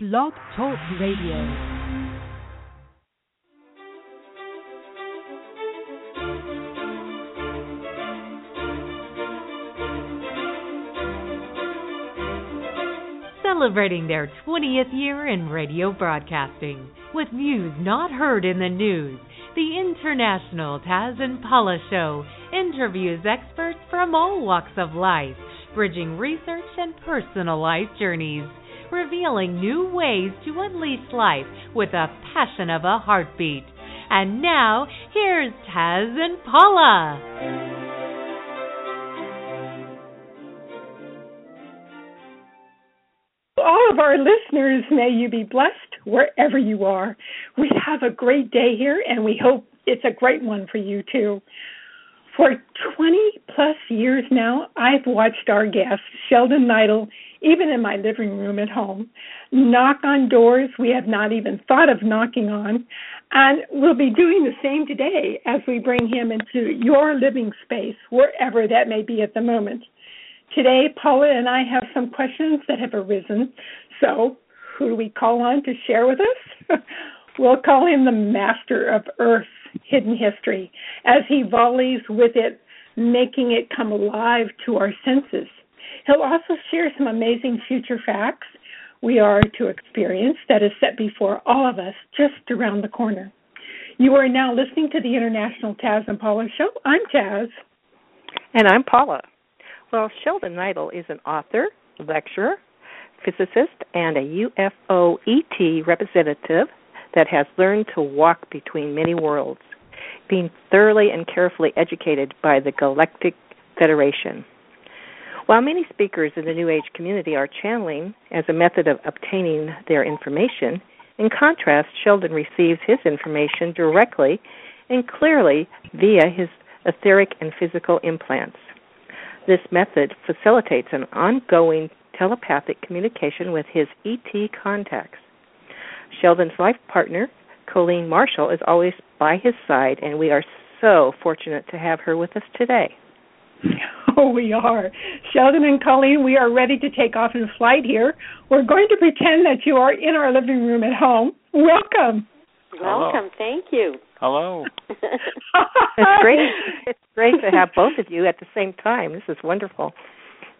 Blog Talk Radio. celebrating their 20th year in radio broadcasting with views not heard in the news. The International Taz and Paula Show interviews experts from all walks of life, bridging research and personal life journeys revealing new ways to unleash life with a passion of a heartbeat. And now, here's Taz and Paula. All of our listeners, may you be blessed wherever you are. We have a great day here, and we hope it's a great one for you too. For 20 plus years now, I've watched our guest, Sheldan Nidle, even in my living room at home, knock on doors we have not even thought of knocking on. And we'll be doing the same today as we bring him into your living space, wherever that may be at the moment. Today, Paula and I have some questions that have arisen. So, who do we call on to share with us? we'll call him the master of Earth hidden history as he volleys with it, making it come alive to our senses. He'll also share some amazing future facts we are to experience that is set before all of us just around the corner. You are now listening to the International Taz and Paula Show. I'm Taz. And I'm Paula. Well, Sheldan Nidle is an author, lecturer, physicist, and a UFO ET representative that has learned to walk between many worlds, being thoroughly and carefully educated by the Galactic Federation. While many speakers in the New Age community are channeling as a method of obtaining their information, in contrast, Sheldan receives his information directly and clearly via his etheric and physical implants. This method facilitates an ongoing telepathic communication with his ET contacts. Sheldan's life partner, Colleen Marshall, is always by his side, and we are so fortunate to have her with us today. Oh, we are. Sheldan and Colleen, we are ready to take off in flight here. We're going to pretend that you are in our living room at home. Welcome. Welcome. Thank you. Hello. it's great. It's great to have both of you at the same time. This is wonderful.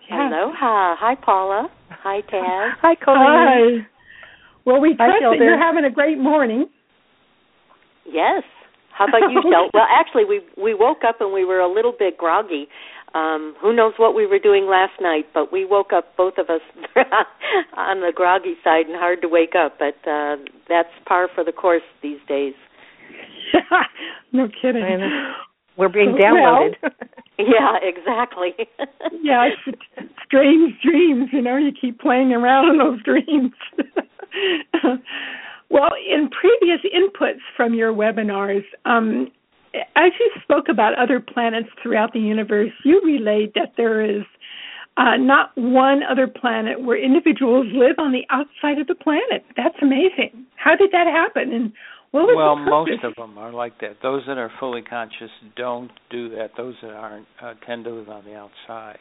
Yeah. Aloha. Hi, Paula. Hi, Taz. Hi, Colleen. Hi. Well, we trust that you're having a great morning. Yes. How about you, Sheldan? well, actually, we we woke up and we were a little bit groggy. Um, who knows what we were doing last night, but we woke up both of us on the groggy side and hard to wake up. But uh, that's par for the course these days. no kidding. We're being downloaded. Well, yeah, exactly. yeah, strange dreams. You know, you keep playing around in those dreams. well, in previous inputs from your webinars, um, as you spoke about other planets throughout the universe, you relayed that there is uh, not one other planet where individuals live on the outside of the planet. That's amazing. How did that happen? And what was well, most of them are like that. Those that are fully conscious don't do that. Those that aren't uh, tend to live on the outside.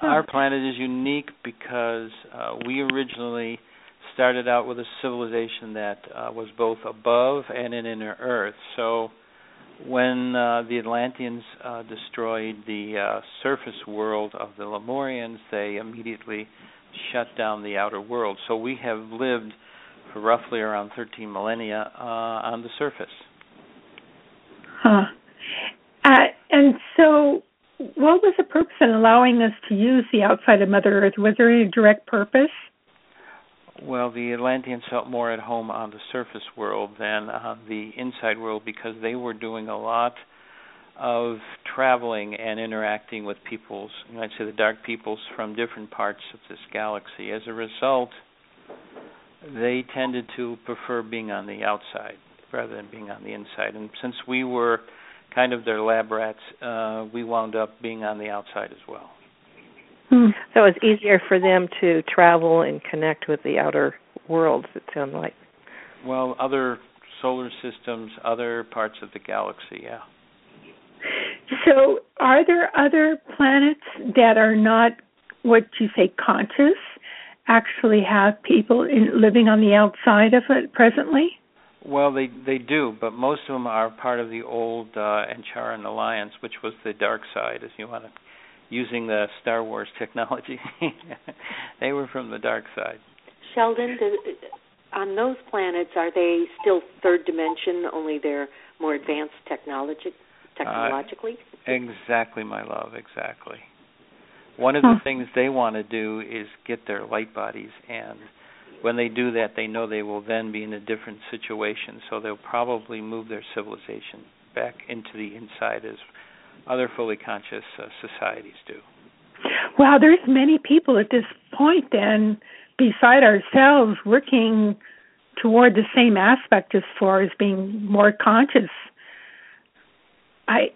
Huh. Our planet is unique because uh, we originally started out with a civilization that uh, was both above and in inner Earth. So when uh, the Atlanteans uh, destroyed the uh, surface world of the Lemurians, they immediately shut down the outer world. So we have lived for roughly around 13 millennia uh, on the surface. Huh. Uh, and so, what was the purpose in allowing us to use the outside of Mother Earth? Was there any direct purpose? Well, the Atlanteans felt more at home on the surface world than on the inside world because they were doing a lot of traveling and interacting with peoples, I'd say the dark peoples from different parts of this galaxy. As a result, they tended to prefer being on the outside rather than being on the inside. And since we were kind of their lab rats, uh, we wound up being on the outside as well. Hmm. So it's easier for them to travel and connect with the outer worlds. It sounds like. Well, other solar systems, other parts of the galaxy, yeah. So, are there other planets that are not what you say conscious, actually have people in, living on the outside of it presently? Well, they they do, but most of them are part of the old uh, Ancharan alliance, which was the dark side, as you want to, using the Star Wars technology. they were from the dark side. Sheldan, on those planets, are they still third dimension? Only they're more advanced technology technologically. Uh, exactly, my love. Exactly. One of the things they want to do is get their light bodies, and when they do that, they know they will then be in a different situation. So they'll probably move their civilization back into the inside as other fully conscious uh, societies do. Wow, there's many people at this point then beside ourselves working toward the same aspect as far as being more conscious. I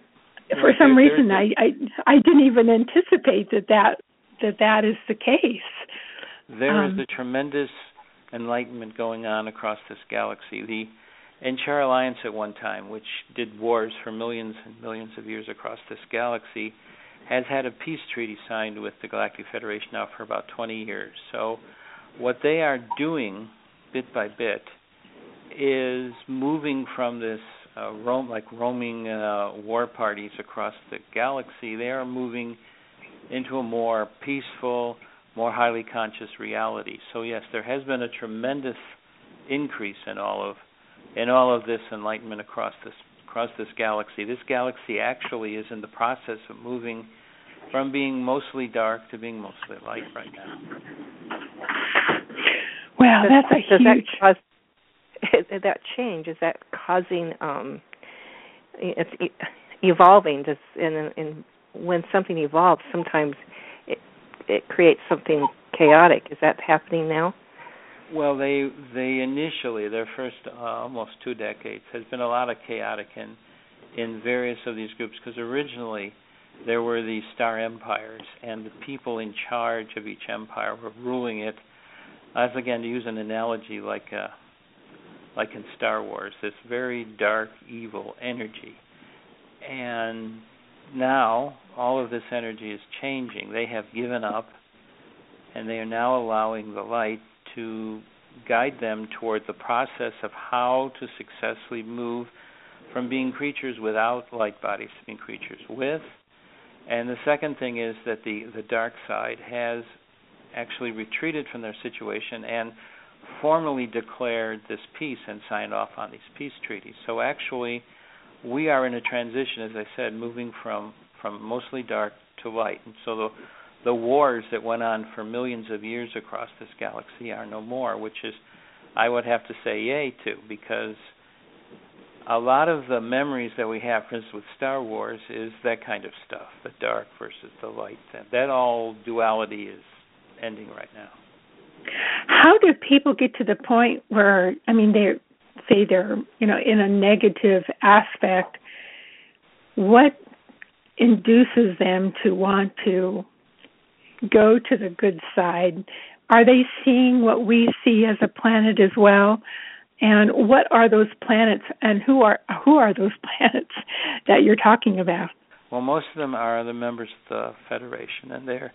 for some reason I, I I didn't even anticipate that that that that is the case. There um, is a tremendous enlightenment going on across this galaxy. The Anchara Alliance at one time, which did wars for millions and millions of years across this galaxy, has had a peace treaty signed with the Galactic Federation now for about 20 years. So what they are doing bit by bit is moving from this uh, roam like roaming uh, war parties across the galaxy. They are moving into a more peaceful, more highly conscious reality. So yes, there has been a tremendous increase in all of in all of this enlightenment across this across this galaxy. This galaxy actually is in the process of moving from being mostly dark to being mostly light right now. Wow, does, that's a does huge. That, cause, that change is that causing um, it's evolving. Does and, and when something evolves, sometimes it it creates something chaotic. Is that happening now? Well, they they initially their first uh, almost two decades has been a lot of chaotic in in various of these groups because originally there were these star empires and the people in charge of each empire were ruling it as again to use an analogy like uh, like in Star Wars, this very dark, evil energy. And now all of this energy is changing. They have given up, and they are now allowing the light to guide them toward the process of how to successfully move from being creatures without light bodies to being creatures with. And the second thing is that the the dark side has actually retreated from their situation and formally declared this peace and signed off on these peace treaties. So actually, we are in a transition, as I said, moving from from mostly dark to light. And so the the wars that went on for millions of years across this galaxy are no more, which is I would have to say yay to because a lot of the memories that we have, for instance, with Star Wars, is that kind of stuff, the dark versus the light. That, that all duality is ending right now. How do people get to the point where I mean they say they're you know in a negative aspect? What induces them to want to go to the good side? Are they seeing what we see as a planet as well? And what are those planets and who are who are those planets that you're talking about? Well, most of them are the members of the Federation, and they're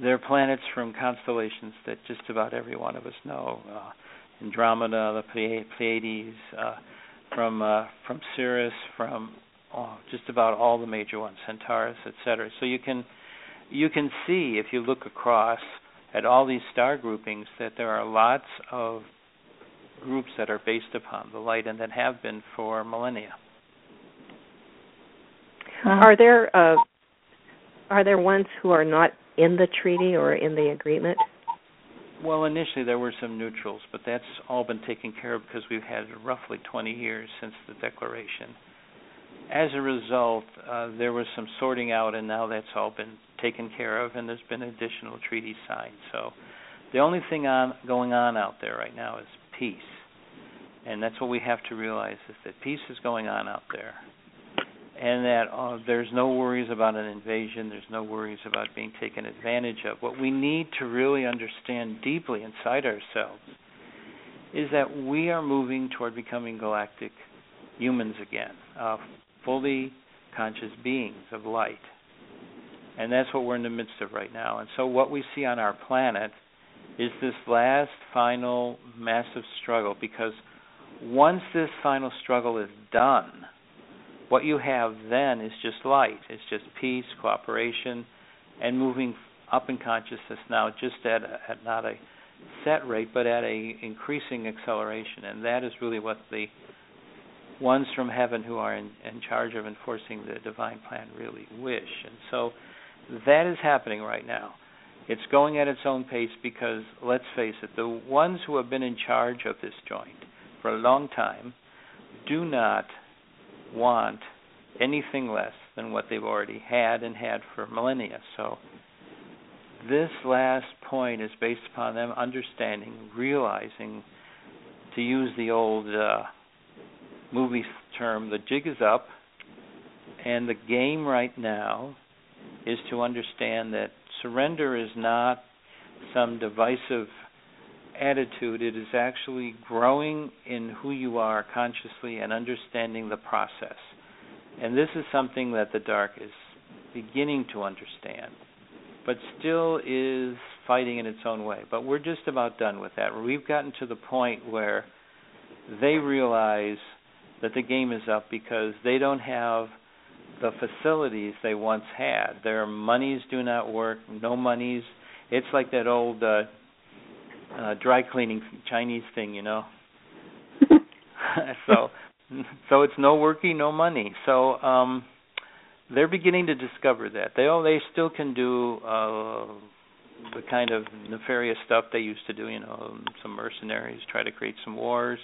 they're planets from constellations that just about every one of us know. Uh, Andromeda, the Pleiades, uh, from uh, from Sirius, from oh, just about all the major ones, Centaurus, etc. So you can you can see if you look across at all these star groupings that there are lots of groups that are based upon the light and that have been for millennia. Are there uh, are there ones who are not in the treaty or in the agreement? Well, initially there were some neutrals, but that's all been taken care of because we've had roughly 20 years since the declaration. As a result, uh, there was some sorting out, and now that's all been taken care of, and there's been additional treaties signed. So, the only thing on going on out there right now is peace, and that's what we have to realize is that peace is going on out there and that uh, there's no worries about an invasion, there's no worries about being taken advantage of. What we need to really understand deeply inside ourselves is that we are moving toward becoming galactic humans again, uh, fully conscious beings of light. And that's what we're in the midst of right now. And so, what we see on our planet is this last final massive struggle because once this final struggle is done, what you have then is just light. It's just peace, cooperation, and moving up in consciousness now just at, a, at not a set rate but at a increasing acceleration and that is really what the ones from heaven who are in, in charge of enforcing the divine plan really wish and so that is happening right now. It's going at its own pace because let's face it the ones who have been in charge of this joint for a long time do not want anything less than what they've already had and had for millennia. So this last point is based upon them understanding, realizing, to use the old uh, movie term, the jig is up, and the game right now is to understand that surrender is not some divisive attitude. It is actually growing in who you are consciously and understanding the process. And this is something that the dark is beginning to understand but still is fighting in its own way. But we're just about done with that. We've gotten to the point where they realize that the game is up because they don't have the facilities they once had. Their monies do not work, no monies. It's like that old uh, uh dry cleaning Chinese thing, you know. so so it's no working, no money. So um they're beginning to discover that. They oh they still can do uh the kind of nefarious stuff they used to do, you know, some mercenaries try to create some wars,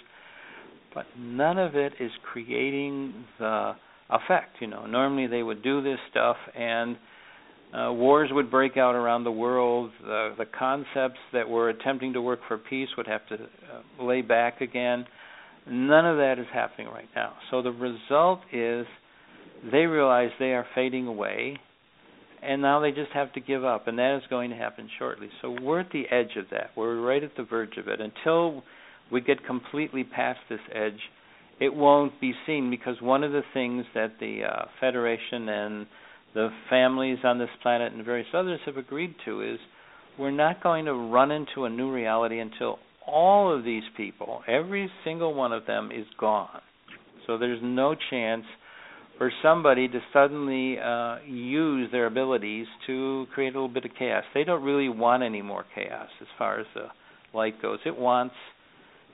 but none of it is creating the effect, you know. Normally they would do this stuff and uh, wars would break out around the world. The, the concepts that were attempting to work for peace would have to uh, lay back again. None of that is happening right now. So the result is they realize they are fading away and now they just have to give up and that is going to happen shortly so we're at the edge of that we're right at the verge of it until we get completely past this edge it won't be seen because one of the things that the uh, federation and the families on this planet and various others have agreed to is we're not going to run into a new reality until all of these people every single one of them is gone so there's no chance for somebody to suddenly uh, use their abilities to create a little bit of chaos. They don't really want any more chaos as far as the light goes. It wants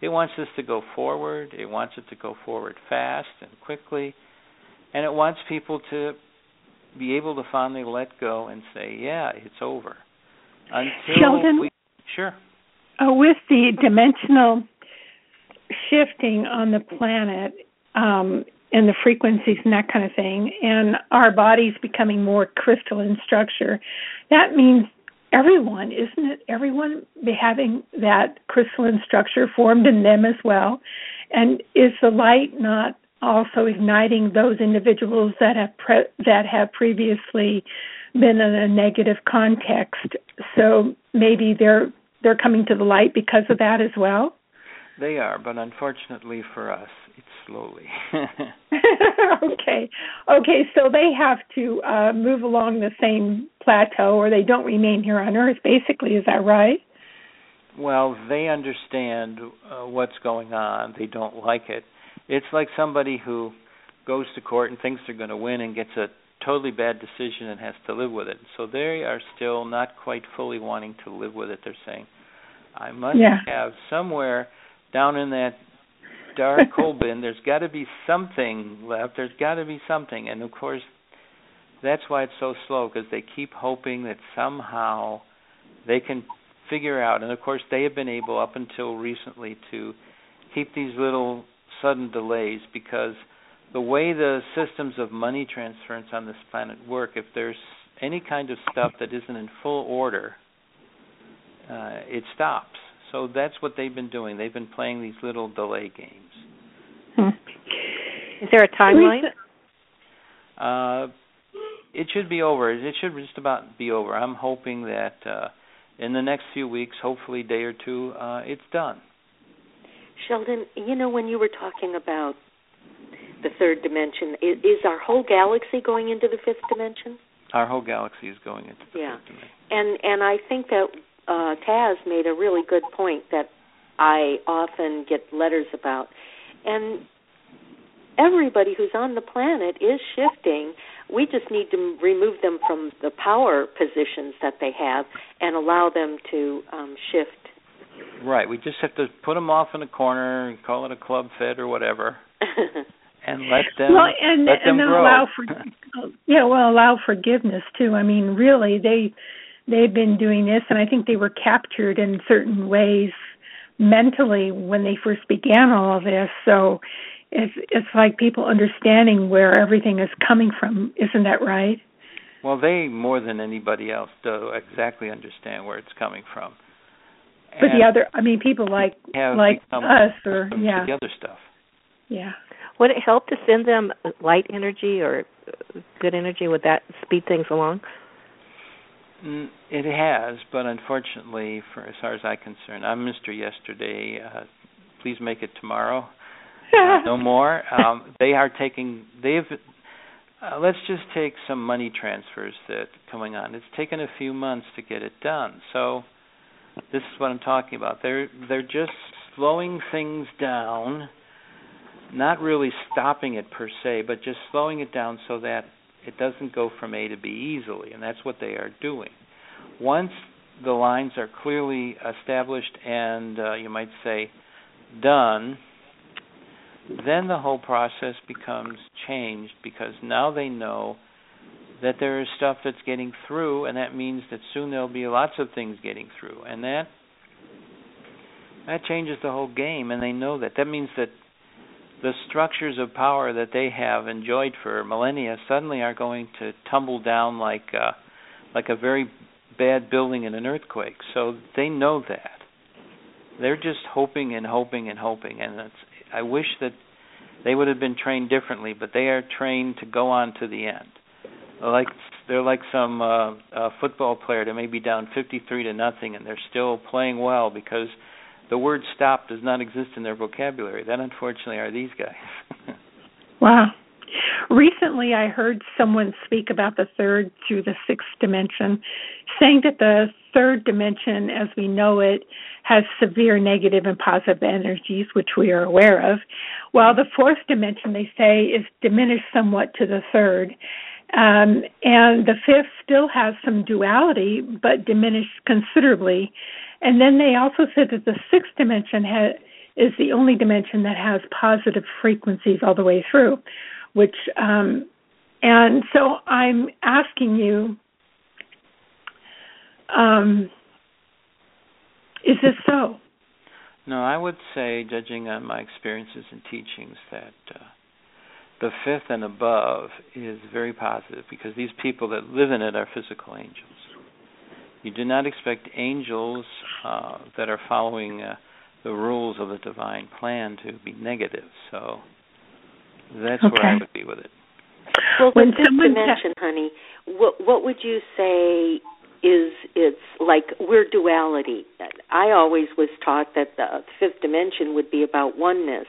it wants this to go forward. It wants it to go forward fast and quickly, and it wants people to be able to finally let go and say, "Yeah, it's over." Until Sheldan, we, sure. Uh, with the dimensional shifting on the planet, um, and the frequencies and that kind of thing, and our bodies becoming more crystalline structure, that means everyone, isn't it? Everyone having that crystalline structure formed in them as well. And is the light not also igniting those individuals that have pre- that have previously been in a negative context? So maybe they're they're coming to the light because of that as well. They are, but unfortunately for us, it's slowly. okay. Okay, so they have to uh, move along the same plateau or they don't remain here on Earth, basically. Is that right? Well, they understand uh, what's going on. They don't like it. It's like somebody who goes to court and thinks they're going to win and gets a totally bad decision and has to live with it. So they are still not quite fully wanting to live with it. They're saying, I must yeah. have somewhere down in that dark coal bin, there's got to be something left. There's got to be something, and of course, that's why it's so slow because they keep hoping that somehow they can figure out. And of course, they have been able up until recently to keep these little sudden delays because the way the systems of money transference on this planet work, if there's any kind of stuff that isn't in full order, uh, it stops. So that's what they've been doing. They've been playing these little delay games. Hmm. Is there a timeline? Uh, it should be over. It should just about be over. I'm hoping that uh, in the next few weeks, hopefully day or two, uh, it's done. Sheldan, you know when you were talking about the third dimension, is, is our whole galaxy going into the fifth dimension? Our whole galaxy is going into the yeah. fifth dimension. And and I think that uh, Taz made a really good point that I often get letters about, and everybody who's on the planet is shifting. We just need to remove them from the power positions that they have and allow them to um, shift. Right. We just have to put them off in a corner and call it a club fed or whatever, and let them well, and, let them and grow. allow for yeah, well, allow forgiveness too. I mean, really, they they've been doing this, and I think they were captured in certain ways mentally when they first began all of this. So it's it's like people understanding where everything is coming from. Isn't that right? Well, they more than anybody else do exactly understand where it's coming from. But the other, I mean, people like have like become us, or yeah, the other stuff. yeah. Would it help to send them light energy or good energy? Would that speed things along? It has, but unfortunately, for as far as I'm concerned, I'm Mr. Yesterday. Uh, please make it tomorrow. Uh, no more. Um, they are taking. They've. Uh, let's just take some money transfers that coming on. It's taken a few months to get it done. So this is what I'm talking about. They're they're just slowing things down, not really stopping it per se, but just slowing it down so that it doesn't go from A to B easily, and that's what they are doing. Once the lines are clearly established and uh, you might say done, then the whole process becomes changed because now they know that there is stuff that's getting through, and that means that soon there'll be lots of things getting through, and that that changes the whole game, and they know that. That means that the structures of power that they have enjoyed for millennia suddenly are going to tumble down like uh, like a very bad building in an earthquake. So they know that. They're just hoping and hoping and hoping, and it's, I wish that they would have been trained differently, but they are trained to go on to the end. Like they're like some uh, uh, football player that may be down 53 to nothing, and they're still playing well because the word stop does not exist in their vocabulary. That unfortunately are these guys. Wow. Recently, I heard someone speak about the third through the sixth dimension, saying that the third dimension, as we know it, has severe negative and positive energies, which we are aware of, while the fourth dimension, they say, is diminished somewhat to the third. Um, and the fifth still has some duality, but diminished considerably. And then they also said that the sixth dimension ha- is the only dimension that has positive frequencies all the way through, which, um, and so I'm asking you, um, is this so? no, I would say, judging on my experiences and teachings, that uh, the fifth and above is very positive because these people that live in it are physical angels. You do not expect angels uh, that are following uh, the rules of the divine plan to be negative. So that's where I would be with it. Well, When with this someone dimension, honey, what what would you say is it's like we're duality? I always was taught that the fifth dimension would be about oneness,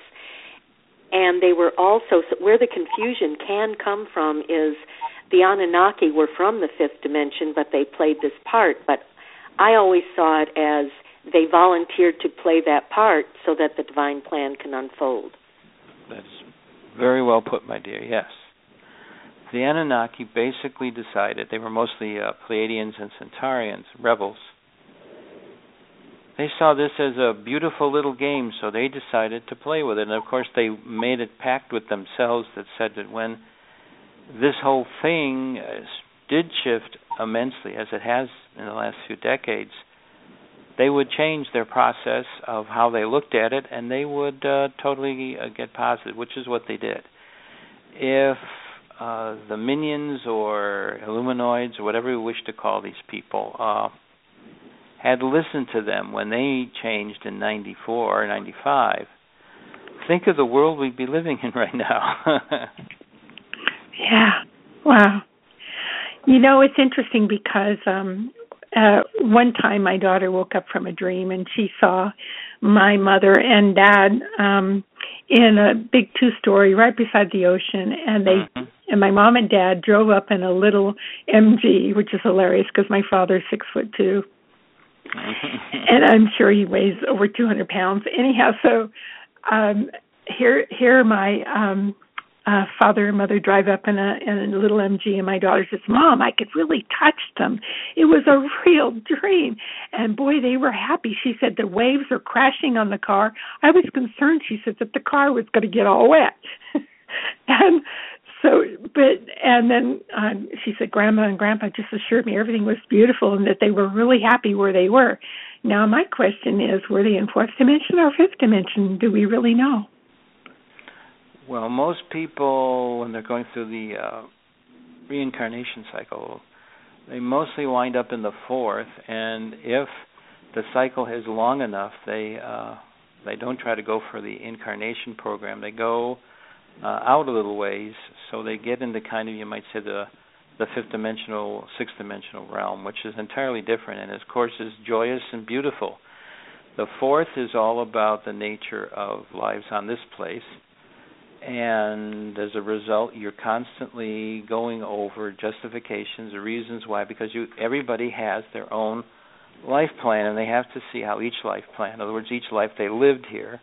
and they were also where the confusion can come from is the Anunnaki were from the fifth dimension, but they played this part. But I always saw it as they volunteered to play that part so that the divine plan can unfold. That's very well put, my dear. Yes. The Anunnaki basically decided they were mostly uh, Pleiadians and Centaurians, rebels. They saw this as a beautiful little game, so they decided to play with it. And of course, they made a pact with themselves that said that when this whole thing uh, did shift immensely, as it has in the last few decades, they would change their process of how they looked at it, and they would uh, totally uh, get positive, which is what they did. If uh, the minions or Illuminoids or whatever you wish to call these people uh, had listened to them when they changed in '94 or '95, think of the world we'd be living in right now. Yeah. Wow. You know, it's interesting because um uh one time my daughter woke up from a dream and she saw my mother and dad um in a big two story right beside the ocean and they Mhm. and my mom and dad drove up in a little MG, which is hilarious because my father's six foot two. and I'm sure he weighs over 200 pounds. Anyhow, so um, here here are my um, uh, father and mother drive up in a in a little MG, and my daughter says, "Mom, I could really touch them. It was a real dream." And boy, they were happy. She said the waves are crashing on the car. I was concerned. She said that the car was going to get all wet. and so, but and then um, she said, "Grandma and Grandpa just assured me everything was beautiful and that they were really happy where they were." Now, my question is, were they in fourth dimension or fifth dimension? Do we really know? Well, most people, when they're going through the uh, reincarnation cycle, they mostly wind up in the fourth, and if the cycle is long enough, they uh, they don't try to go for the incarnation program. They go uh, out a little ways, so they get into kind of you might say the the fifth dimensional, sixth dimensional realm, which is entirely different, and of course is joyous and beautiful. The fourth is all about the nature of lives on this place and as a result you're constantly going over justifications or reasons why because you everybody has their own life plan and they have to see how each life plan in other words each life they lived here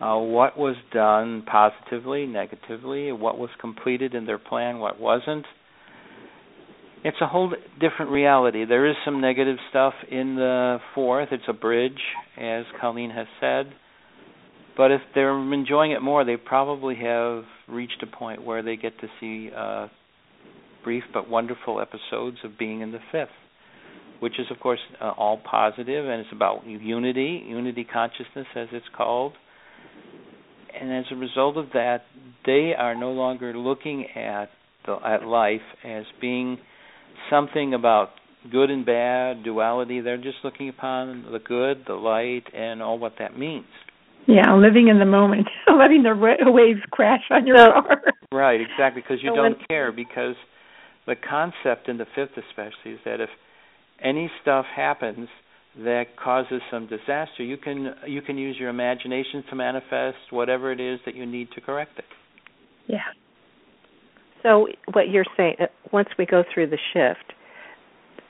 uh, what was done positively negatively what was completed in their plan what wasn't. It's a whole different reality. There is some negative stuff in the fourth. It's a bridge as colleen has said but if they're enjoying it more, they probably have reached a point where they get to see uh, brief but wonderful episodes of being in the fifth, which is, of course, uh, all positive, and it's about unity, unity consciousness, as it's called. And as a result of that, they are no longer looking at the, at life as being something about good and bad, duality. They're just looking upon the good, the light, and all what that means. Yeah, living in the moment, letting the waves crash on your so, car. Right, exactly, because you so don't when, care. Because the concept in the fifth, especially, is that if any stuff happens that causes some disaster, you can you can use your imagination to manifest whatever it is that you need to correct it. Yeah. So what you're saying, uh, once we go through the shift,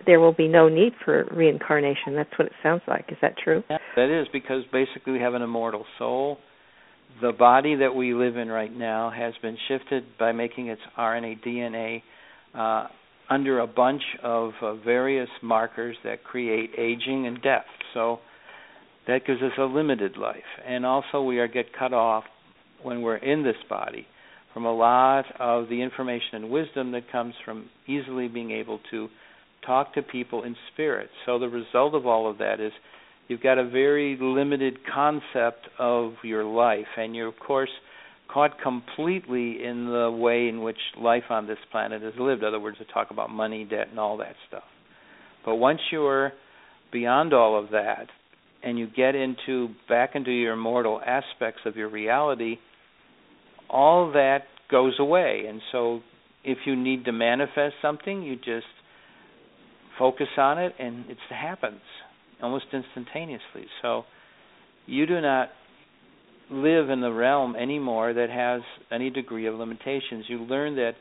there will be no need for reincarnation. That's what it sounds like. Is that true? Yeah, that is because basically we have an immortal soul. The body that we live in right now has been shifted by making its RNA DNA uh, under a bunch of uh, various markers that create aging and death. So that gives us a limited life, and also we are get cut off when we're in this body from a lot of the information and wisdom that comes from easily being able to talk to people in spirit. So the result of all of that is you've got a very limited concept of your life, and you're, of course, caught completely in the way in which life on this planet is lived. In other words, to talk about money, debt, and all that stuff. But once you're beyond all of that, and you get into back into your immortal aspects of your reality, all that goes away. And so if you need to manifest something, you just focus on it and it happens almost instantaneously. So you do not live in the realm anymore that has any degree of limitations. You learn that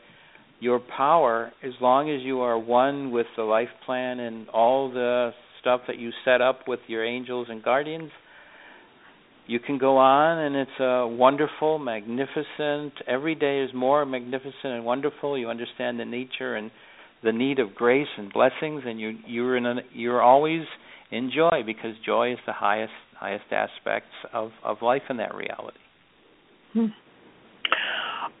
your power, as long as you are one with the life plan and all the stuff that you set up with your angels and guardians, you can go on and it's a wonderful, magnificent. Every day is more magnificent and wonderful. You understand the nature and the need of grace and blessings, and you you're in a, you're always in joy because joy is the highest highest aspects of of life in that reality. Hmm.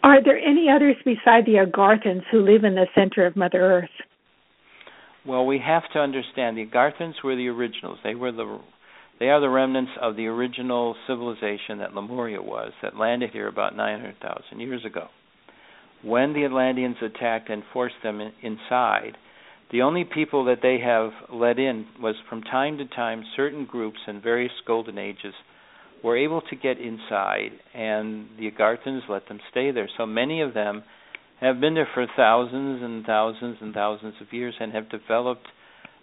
Are there any others beside the Agarthans who live in the center of Mother Earth? Well, we have to understand the Agarthans were the originals. They were the they are the remnants of the original civilization that Lemuria was, that landed here about 900,000 years ago when the Atlanteans attacked and forced them in, inside, the only people that they have let in was from time to time certain groups in various golden ages were able to get inside, and the Agarthans let them stay there. So many of them have been there for thousands and thousands and thousands of years and have developed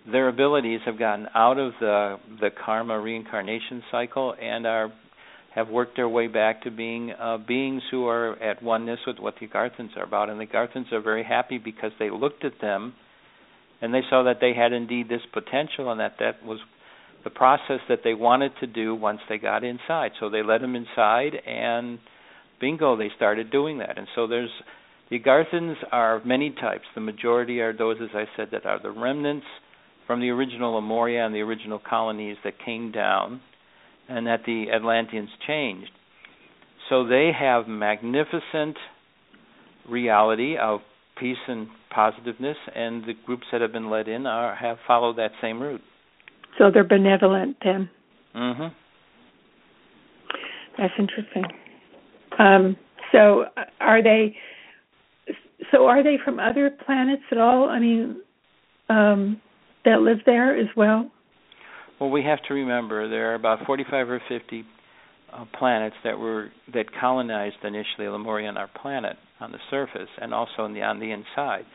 their abilities, have gotten out of the the karma reincarnation cycle, and are have worked their way back to being uh, beings who are at oneness with what the Agarthans are about. And the Agarthans are very happy because they looked at them and they saw that they had indeed this potential and that that was the process that they wanted to do once they got inside. So they let them inside, and bingo, they started doing that. And so there's the Agarthans are many types. The majority are those, as I said, that are the remnants from the original Lemuria and the original colonies that came down, and that the Atlanteans changed. So they have magnificent reality of peace and positiveness, and the groups that have been led in are have followed that same route. So they're benevolent then. Mhm. That's interesting. Um, so are they? So are they from other planets at all? I mean, um, that live there as well. Well, we have to remember there are about 45 or 50 uh, planets that were that colonized initially Lemuria on our planet on the surface and also the, on the inside.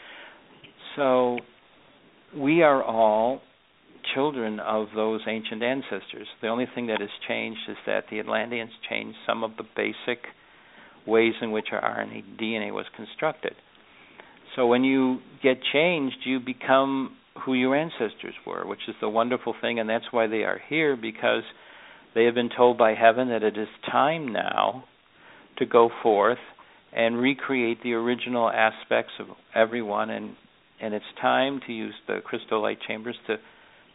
So we are all children of those ancient ancestors. The only thing that has changed is that the Atlanteans changed some of the basic ways in which our RNA DNA was constructed. So when you get changed, you become who your ancestors were, which is the wonderful thing, and that's why they are here because they have been told by heaven that it is time now to go forth and recreate the original aspects of everyone and and it's time to use the crystal light chambers to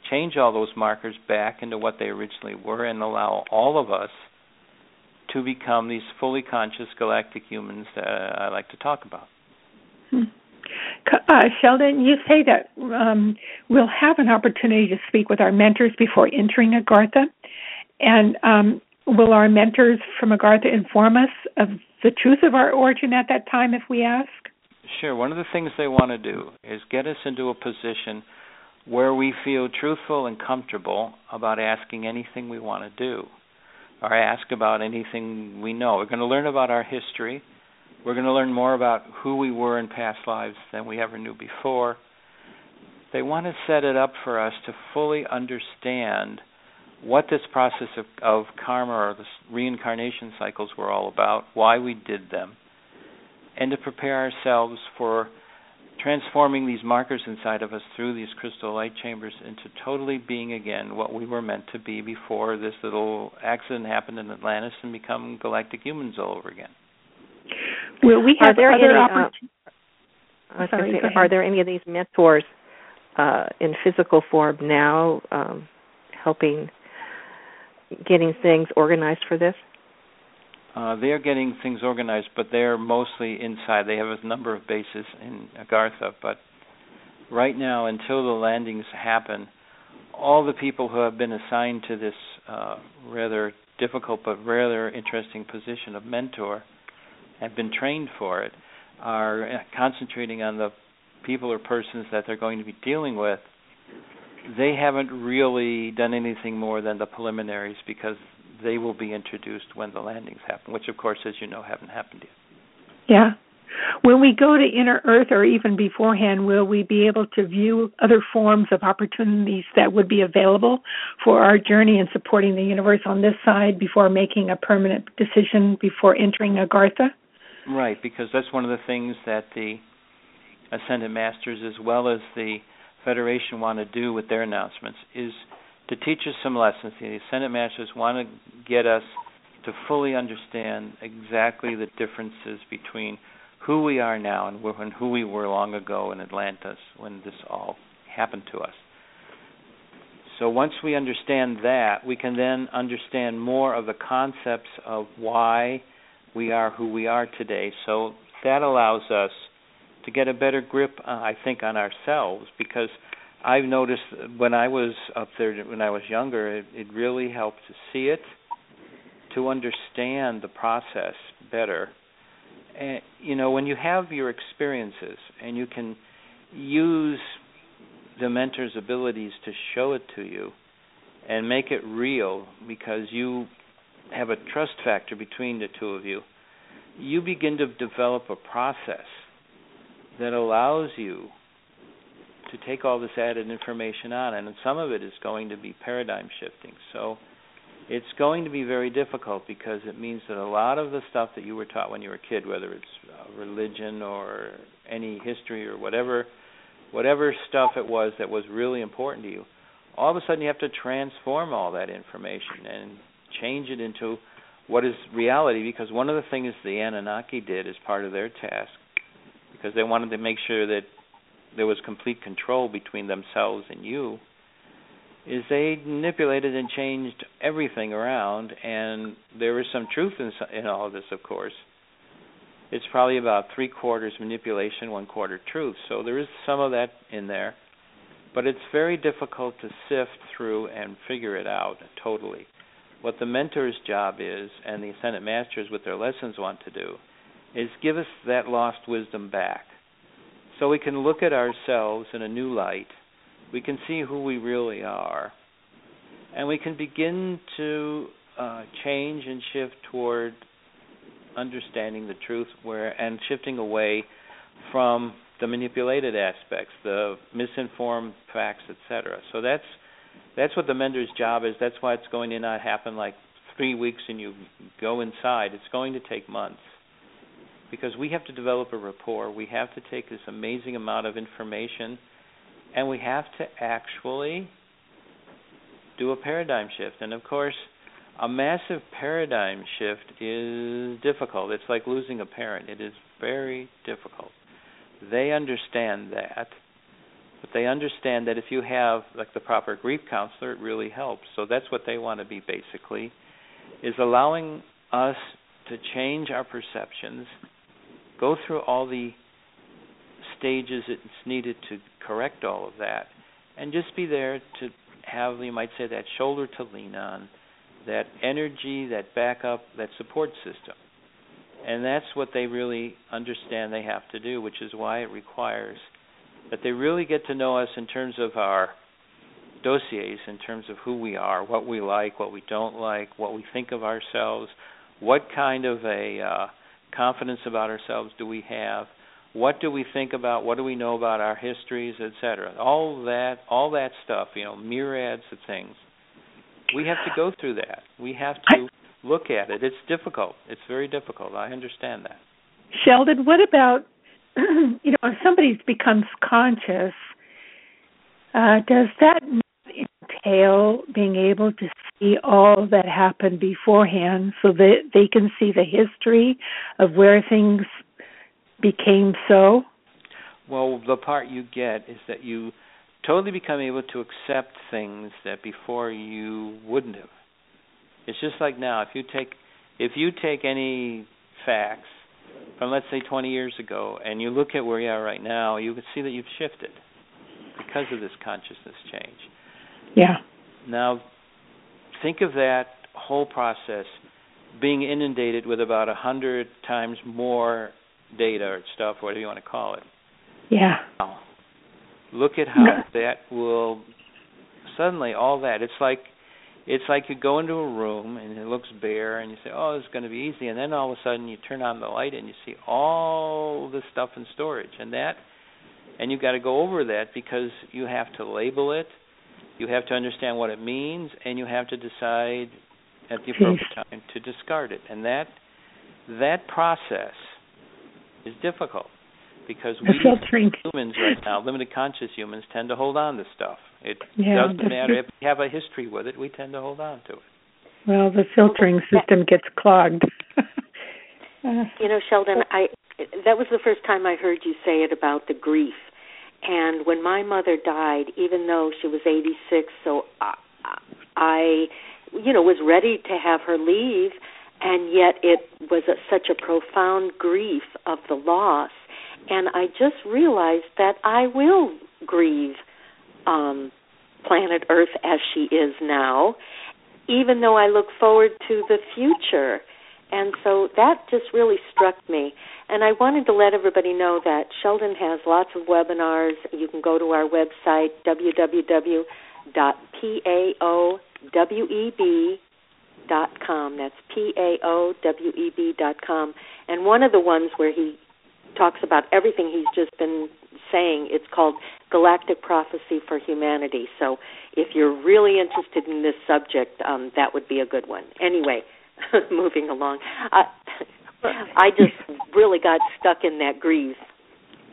change all those markers back into what they originally were and allow all of us to become these fully conscious galactic humans that I like to talk about. Hmm. Uh, Sheldan, you say that um, we'll have an opportunity to speak with our mentors before entering Agartha. And um, will our mentors from Agartha inform us of the truth of our origin at that time if we ask? Sure. One of the things they want to do is get us into a position where we feel truthful and comfortable about asking anything we want to do or ask about anything we know. We're going to learn about our history. We're going to learn more about who we were in past lives than we ever knew before. They want to set it up for us to fully understand what this process of, of karma or the reincarnation cycles were all about, why we did them, and to prepare ourselves for transforming these markers inside of us through these crystal light chambers into totally being again what we were meant to be before this little accident happened in Atlantis and become galactic humans all over again. Will we have are other any, opportunities? Uh, say, are there any of these mentors uh, in physical form now um, helping getting things organized for this? Uh, they are getting things organized, but they're mostly inside. They have a number of bases in Agartha, but right now, until the landings happen, all the people who have been assigned to this uh, rather difficult but rather interesting position of mentor have been trained for it are concentrating on the people or persons that they're going to be dealing with they haven't really done anything more than the preliminaries because they will be introduced when the landings happen, which, of course, as you know, haven't happened yet. Yeah. When we go to inner Earth or even beforehand, will we be able to view other forms of opportunities that would be available for our journey in supporting the universe on this side before making a permanent decision before entering Agartha? Right, because that's one of the things that the Ascended Masters, as well as the Federation want to do with their announcements is to teach us some lessons. The Ascended Masters want to get us to fully understand exactly the differences between who we are now and who we were long ago in Atlantis when this all happened to us. So once we understand that, we can then understand more of the concepts of why we are who we are today. So that allows us to get a better grip, uh, I think, on ourselves because I've noticed when I was up there when I was younger, it, it really helped to see it, to understand the process better. And you know, when you have your experiences and you can use the mentor's abilities to show it to you and make it real because you have a trust factor between the two of you, you begin to develop a process that allows you to take all this added information on, and some of it is going to be paradigm shifting. So it's going to be very difficult because it means that a lot of the stuff that you were taught when you were a kid, whether it's uh, religion or any history or whatever, whatever stuff it was that was really important to you, all of a sudden you have to transform all that information and change it into what is reality because one of the things the Anunnaki did as part of their task because they wanted to make sure that there was complete control between themselves and you is they manipulated and changed everything around and there is some truth in, in all of this of course. It's probably about three quarters manipulation one quarter truth. So there is some of that in there but it's very difficult to sift through and figure it out totally what the mentor's job is and the ascended masters with their lessons want to do is give us that lost wisdom back. So we can look at ourselves in a new light. We can see who we really are. And we can begin to uh, change and shift toward understanding the truth where and shifting away from the manipulated aspects the misinformed facts etc so that's that's what the mentor's job is. That's why it's going to not happen like three weeks and you go inside. It's going to take months because we have to develop a rapport. We have to take this amazing amount of information and we have to actually do a paradigm shift. And of course, a massive paradigm shift is difficult. It's like losing a parent. It is very difficult. They understand that but they understand that if you have like the proper grief counselor, it really helps. So that's what they want to be basically, is allowing us to change our perceptions, go through all the stages it's needed to correct all of that, and just be there to have, you might say, that shoulder to lean on, that energy, that backup, that support system. And that's what they really understand they have to do, which is why it requires that they really get to know us in terms of our dossiers, in terms of who we are, what we like, what we don't like, what we think of ourselves, what kind of a uh, confidence about ourselves do we have, what do we think about, what do we know about our histories, etc. All that, all that stuff, you know, myriads of things. We have to go through that. We have to look at it. It's difficult. It's very difficult. I understand that. Sheldan, what about you know, if somebody becomes conscious, uh, does that entail being able to see all that happened beforehand so that they can see the history of where things became so? Well, the part you get is that you totally become able to accept things that before you wouldn't have. It's just like now, if you take if you take any facts from let's say 20 years ago and you look at where you are right now, you can see that you've shifted because of this consciousness change. Yeah. Now, think of that whole process being inundated with about a hundred times more data or stuff, whatever you want to call it. Yeah. Now, look at how that will suddenly all that. It's like it's like you go into a room and it looks bare and you say, "Oh, it's going to be easy," and then all of a sudden you turn on the light and you see all this stuff in storage, and that, and you've got to go over that because you have to label it, you have to understand what it means, and you have to decide at the appropriate time to discard it, and that that process is difficult because we humans right now, limited conscious humans, tend to hold on to stuff. It yeah, doesn't matter if we have a history with it; we tend to hold on to it. Well, the filtering system gets clogged. Uh, you know, Sheldan, I that was the first time I heard you say it about the grief. And when my mother died, even though she was 86, so I, I you know, was ready to have her leave, and yet it was a, such a profound grief of the loss and I just realized that I will grieve um, planet Earth as she is now, even though I look forward to the future. And so that just really struck me. And I wanted to let everybody know that Sheldan has lots of webinars. You can go to our website, www.paoweb.com. That's P-A-O-W-E-B.com. And one of the ones where he talks about everything he's just been saying. It's called Galactic Prophecy for Humanity. So if you're really interested in this subject, um, that would be a good one. Anyway, moving along. Uh, I just really got stuck in that grief.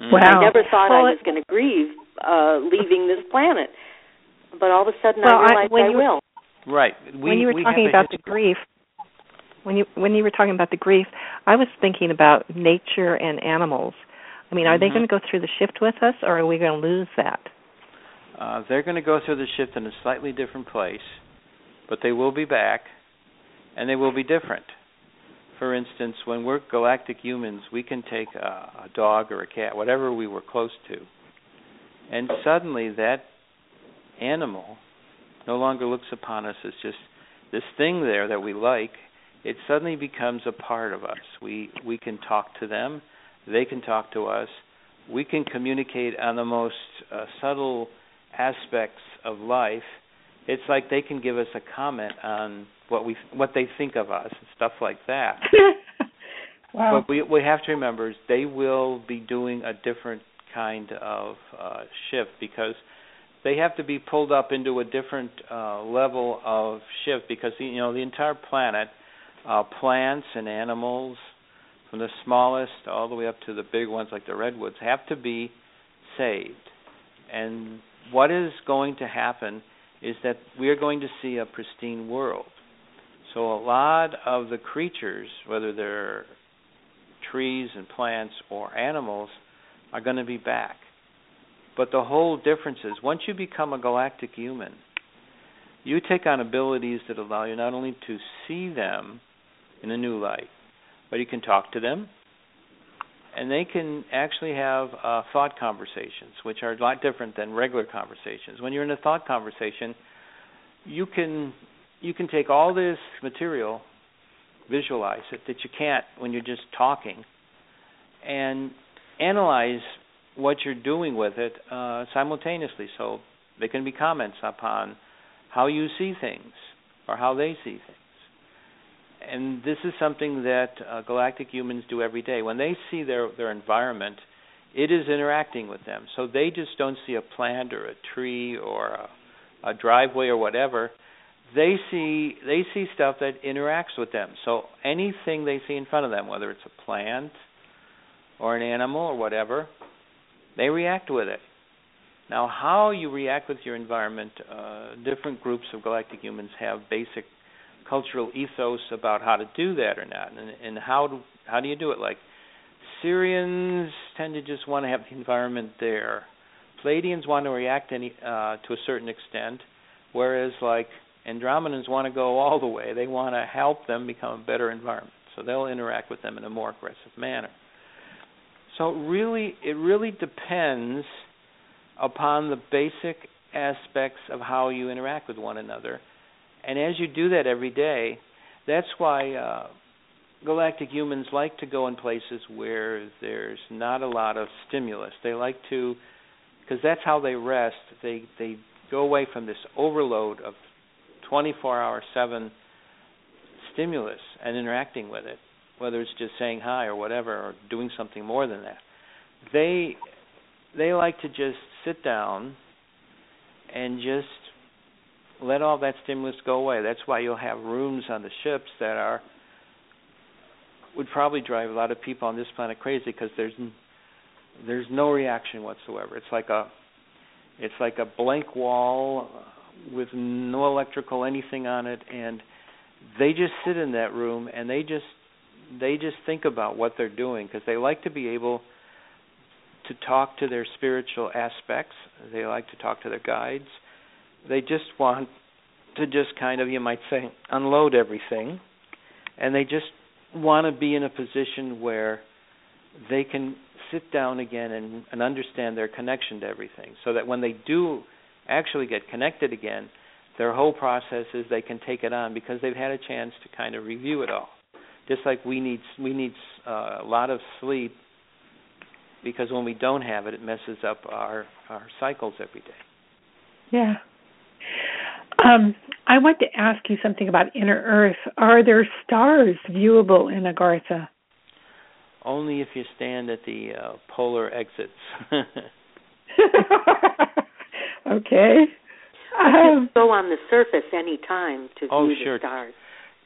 Wow. I never thought well, I was going to grieve uh, leaving this planet. but all of a sudden well, I realized I, when I you will. Right. We, when you were we talking have a about the grief, when you when you were talking about the grief, I was thinking about nature and animals. I mean, are they Mhm. going to go through the shift with us, or are we going to lose that? Uh, they're going to go through the shift in a slightly different place, but they will be back, and they will be different. For instance, when we're galactic humans, we can take a, a dog or a cat, whatever we were close to, and suddenly that animal no longer looks upon us as just this thing there that we like. It suddenly becomes a part of us. We we can talk to them, they can talk to us. We can communicate on the most uh, subtle aspects of life. It's like they can give us a comment on what we what they think of us and stuff like that. wow. But we we have to remember is they will be doing a different kind of uh, shift because they have to be pulled up into a different uh, level of shift because you know the entire planet, uh, plants and animals, from the smallest all the way up to the big ones like the redwoods, have to be saved. And what is going to happen is that we are going to see a pristine world. So a lot of the creatures, whether they're trees and plants or animals, are going to be back. But the whole difference is once you become a galactic human, you take on abilities that allow you not only to see them in a new light, but you can talk to them, and they can actually have uh, thought conversations, which are a lot different than regular conversations. When you're in a thought conversation, you can you can take all this material, visualize it that you can't when you're just talking, and analyze what you're doing with it uh, simultaneously. So there can be comments upon how you see things or how they see things. And this is something that uh, galactic humans do every day. When they see their their environment, it is interacting with them. So they just don't see a plant or a tree or a, a driveway or whatever. They see they see stuff that interacts with them. So anything they see in front of them, whether it's a plant or an animal or whatever, they react with it. Now, how you react with your environment, uh, different groups of galactic humans have basic cultural ethos about how to do that or not, and, and how do how do you do it? Like Sirians tend to just want to have the environment there. Pleiadians want to react any uh, to a certain extent, whereas like Andromedans want to go all the way. They want to help them become a better environment, so they'll interact with them in a more aggressive manner. So really, it really depends upon the basic aspects of how you interact with one another. And as you do that every day, that's why uh, galactic humans like to go in places where there's not a lot of stimulus. They like to, because that's how they rest. They they go away from this overload of 24-hour, seven stimulus and interacting with it, whether it's just saying hi or whatever, or doing something more than that. They they like to just sit down and just let all that stimulus go away. That's why you'll have rooms on the ships that are would probably drive a lot of people on this planet crazy because there's there's no reaction whatsoever. It's like a it's like a blank wall with no electrical anything on it and they just sit in that room and they just they just think about what they're doing because they like to be able to talk to their spiritual aspects. They like to talk to their guides. They just want to just kind of, you might say, unload everything. And they just want to be in a position where they can sit down again and, and understand their connection to everything. So that when they do actually get connected again, their whole process is they can take it on because they've had a chance to kind of review it all. Just like we need we need uh, a lot of sleep because when we don't have it, it messes up our our cycles every day. Yeah. Um, I want to ask you something about inner Earth. Are there stars viewable in Agartha? Only if you stand at the uh, polar exits. okay. Um, go on the surface any time to Oh, view sure. the stars.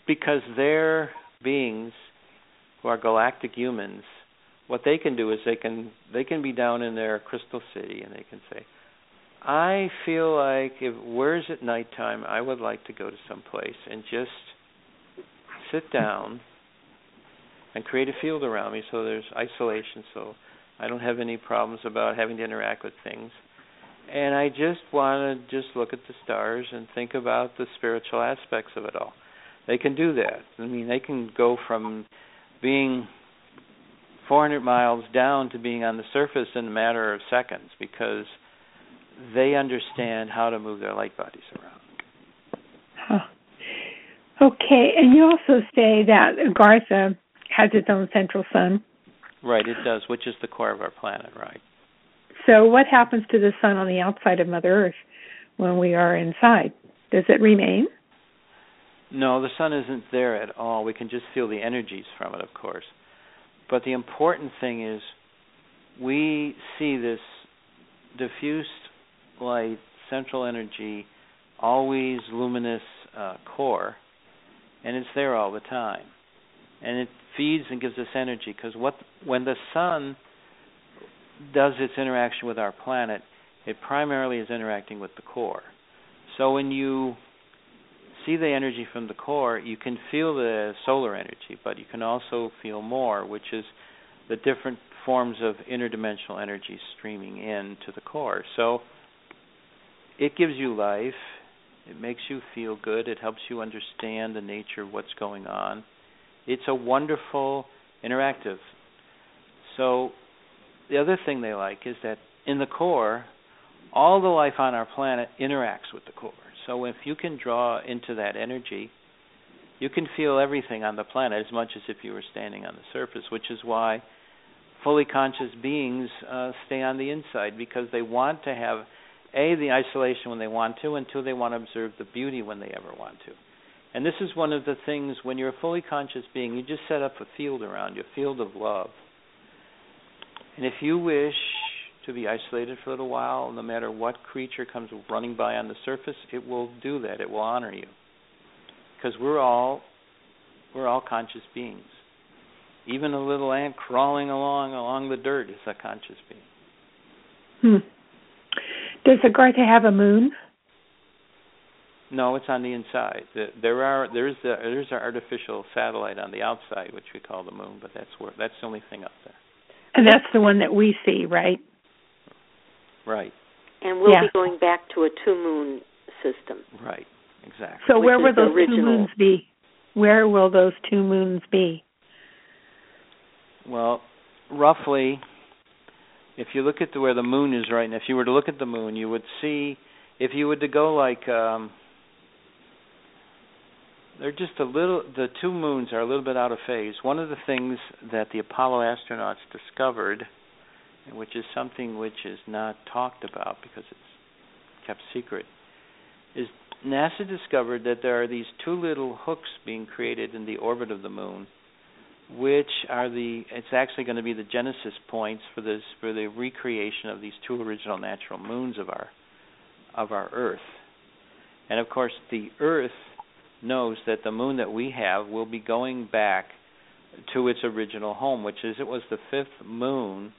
because they're beings who are galactic humans. What they can do is they can they can be down in their crystal city and they can say, I feel like if where's at nighttime, I would like to go to some place and just sit down and create a field around me so there's isolation so I don't have any problems about having to interact with things. And I just want to just look at the stars and think about the spiritual aspects of it all. They can do that. I mean, they can go from being 400 miles down to being on the surface in a matter of seconds because they understand how to move their light bodies around. Huh. Okay, and you also say that Agartha has its own central sun. Right, it does, which is the core of our planet, right. So, what happens to the sun on the outside of Mother Earth when we are inside? Does it remain? No, the sun isn't there at all. We can just feel the energies from it, of course. But the important thing is we see this diffused light, central energy, always luminous uh, core, and it's there all the time. And it feeds and gives us energy because what when the sun does its interaction with our planet, it primarily is interacting with the core. So when you see the energy from the core, you can feel the solar energy, but you can also feel more, which is the different forms of interdimensional energy streaming into the core. So it gives you life, it makes you feel good, it helps you understand the nature of what's going on. It's a wonderful interactive. So the other thing they like is that in the core, all the life on our planet interacts with the core. So if you can draw into that energy, you can feel everything on the planet as much as if you were standing on the surface, which is why fully conscious beings uh, stay on the inside because they want to have a the isolation when they want to, and two they want to observe the beauty when they ever want to. And this is one of the things when you're a fully conscious being, you just set up a field around you, a field of love. And if you wish to be isolated for a little while, no matter what creature comes running by on the surface, it will do that. It will honor you. Because we're all we're all conscious beings. Even a little ant crawling along along the dirt is a conscious being. Hmm. Does Agartha have a moon? No, it's on the inside. There are there's the, there's our artificial satellite on the outside, which we call the moon, but that's where that's the only thing up there. And that's the one that we see, right? Right. And we'll Yeah. be going back to a two moon system. Right. Exactly. So Which where is will the those two moons be? Where will those two moons be? Well, roughly, if you look at the, where the moon is right now, if you were to look at the moon, you would see, if you were to go like, um, they're just a little, the two moons are a little bit out of phase. One of the things that the Apollo astronauts discovered, which is something which is not talked about because it's kept secret, is NASA discovered that there are these two little hooks being created in the orbit of the moon which are the it's actually going to be the genesis points for this for the recreation of these two original natural moons of our of our earth. And of course the earth knows that the moon that we have will be going back to its original home which is it was the fifth moon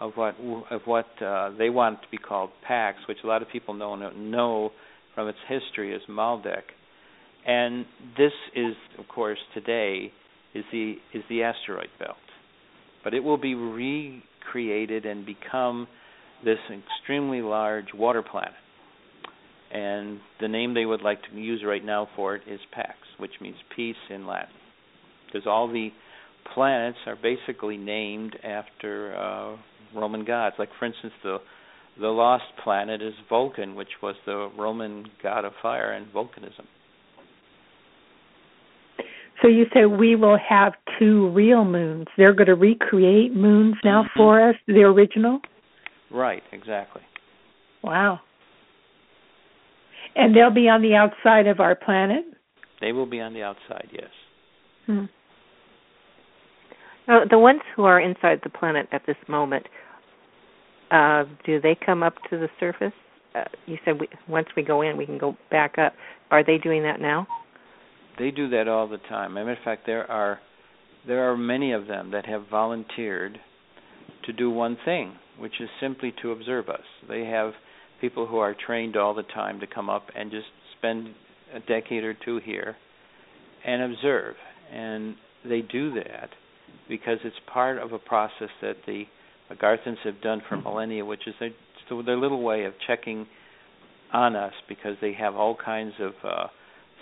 of what of what uh, they want to be called Pax which a lot of people know know from its history as Maldek. And this is of course today is the is the asteroid belt. But it will be recreated and become this extremely large water planet. And the name they would like to use right now for it is Pax, which means peace in Latin. Because all the planets are basically named after uh, Roman gods. Like for instance the the lost planet is Vulcan, which was the Roman god of fire and volcanism. So you say we will have two real moons. They're going to recreate moons now Mhm. for us, the original? Right, exactly. Wow. And they'll be on the outside of our planet? They will be on the outside, yes. Hmm. Now, the ones who are inside the planet at this moment, uh, do they come up to the surface? Uh, you said we, once we go in, we can go back up. Are they doing that now? They do that all the time. As a matter of fact, there are there are many of them that have volunteered to do one thing, which is simply to observe us. They have people who are trained all the time to come up and just spend a decade or two here and observe. And they do that because it's part of a process that the Agarthans have done for millennia, which is their, their little way of checking on us because they have all kinds of uh,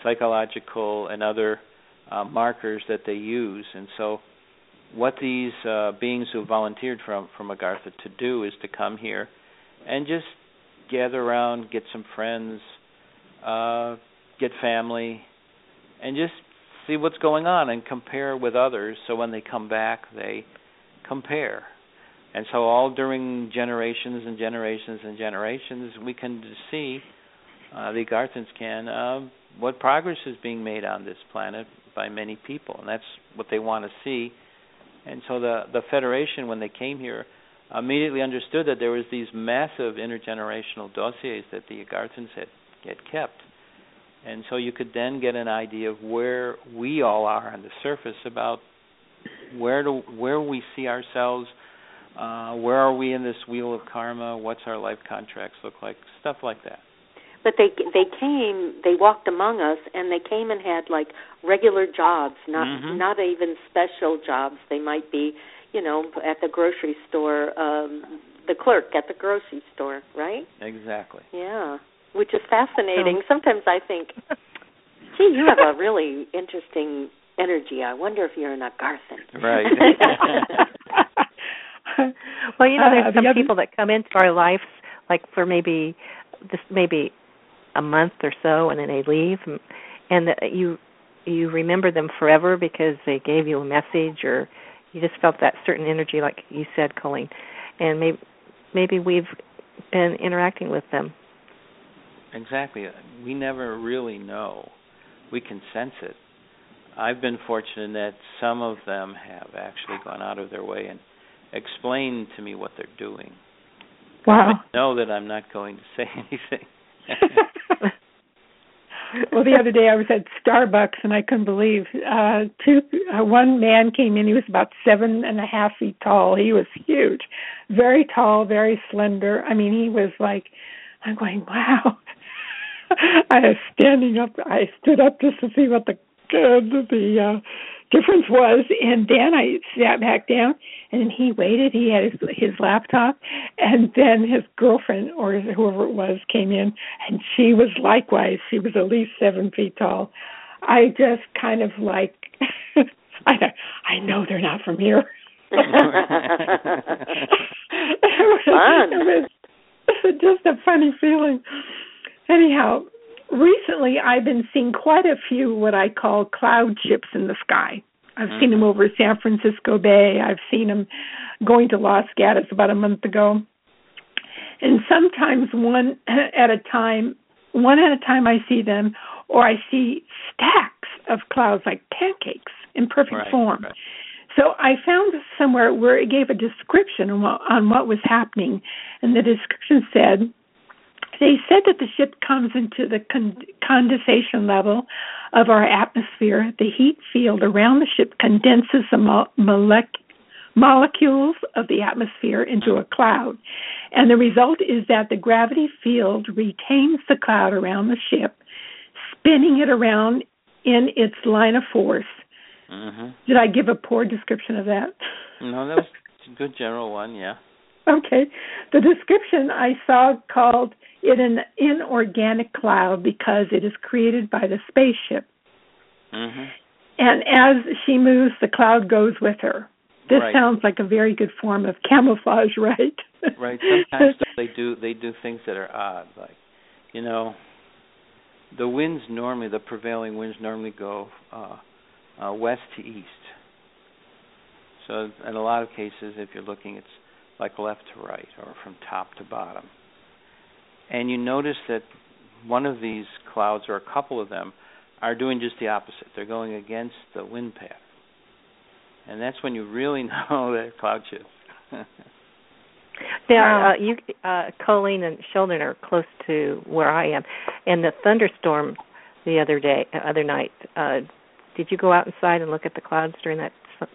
psychological and other uh, markers that they use. And so, what these uh, beings who volunteered from from Agartha to do is to come here and just gather around, get some friends, uh, get family, and just see what's going on and compare with others. So when they come back, they compare. And so all during generations and generations and generations, we can see uh, the Agarthans can uh, what progress is being made on this planet by many people, and that's what they want to see. And so the the Federation, when they came here, immediately understood that there was these massive intergenerational dossiers that the Agarthans had had kept, and so you could then get an idea of where we all are on the surface about where do where we see ourselves, uh, where are we in this wheel of karma, what's our life contracts look like, stuff like that but they they came they walked among us and they came and had like regular jobs not mm-hmm. not even special jobs. They might be you know at the grocery store um the clerk at the grocery store right? Exactly. Yeah which is fascinating. Oh. sometimes i think gee you have a really interesting energy. I wonder if you're an agarthan right. Well you know there's uh, some the people that come into our lives like for maybe just maybe a month or so and then they leave. And you you remember them forever because they gave you a message or you just felt that certain energy like you said Colleen. And maybe maybe we've been interacting with them. Exactly. We never really know. We can sense it. I've been fortunate that some of them have actually gone out of their way and explained to me what they're doing. Wow. I know that i'm not going to say anything well, the other day I was at Starbucks and I couldn't believe uh two uh, one man came in. He was about seven and a half feet tall. He was huge, very tall, very slender. I mean, he was like, I'm going, wow. I was standing up. I stood up just to see what the uh, the uh, difference was. And then I sat back down, and he waited. He had his, his laptop, and then his girlfriend or whoever it was came in, and she was likewise. She was at least seven feet tall. I just kind of like, I I know they're not from here. it was, Fun. It was just a funny feeling. Anyhow, recently I've been seeing quite a few what I call cloud ships in the sky. I've mm-hmm. seen them over San Francisco Bay. I've seen them going to Los Gatos about a month ago. And sometimes one at a time, one at a time I see them, or I see stacks of clouds like pancakes in perfect right, form. Right. So I found somewhere where it gave a description on what, on what was happening, and the description said they said that the ship comes into the con- condensation level of our atmosphere. The heat field around the ship condenses the mo- molec- molecules of the atmosphere into a cloud. And the result is that the gravity field retains the cloud around the ship, spinning it around in its line of force. Mm-hmm. Did I give a poor description of that? No, that was a good general one, yeah. Okay. The description I saw called it an inorganic cloud because it is created by the spaceship. Mm-hmm. And as she moves, the cloud goes with her. This right. sounds like a very good form of camouflage, right? right. Sometimes they do they do things that are odd, like you know, the winds normally the prevailing winds normally go uh, uh, west to east. So in a lot of cases, if you're looking, it's like left to right or from top to bottom and you notice that one of these clouds or a couple of them are doing just the opposite. They're going against the wind pattern. And that's when you really know that cloud shifts. now, uh, you, uh, Colleen and Sheldan are close to where I am, and the thunderstorm the other day, uh, other night. Uh, did you go out inside and look at the clouds during that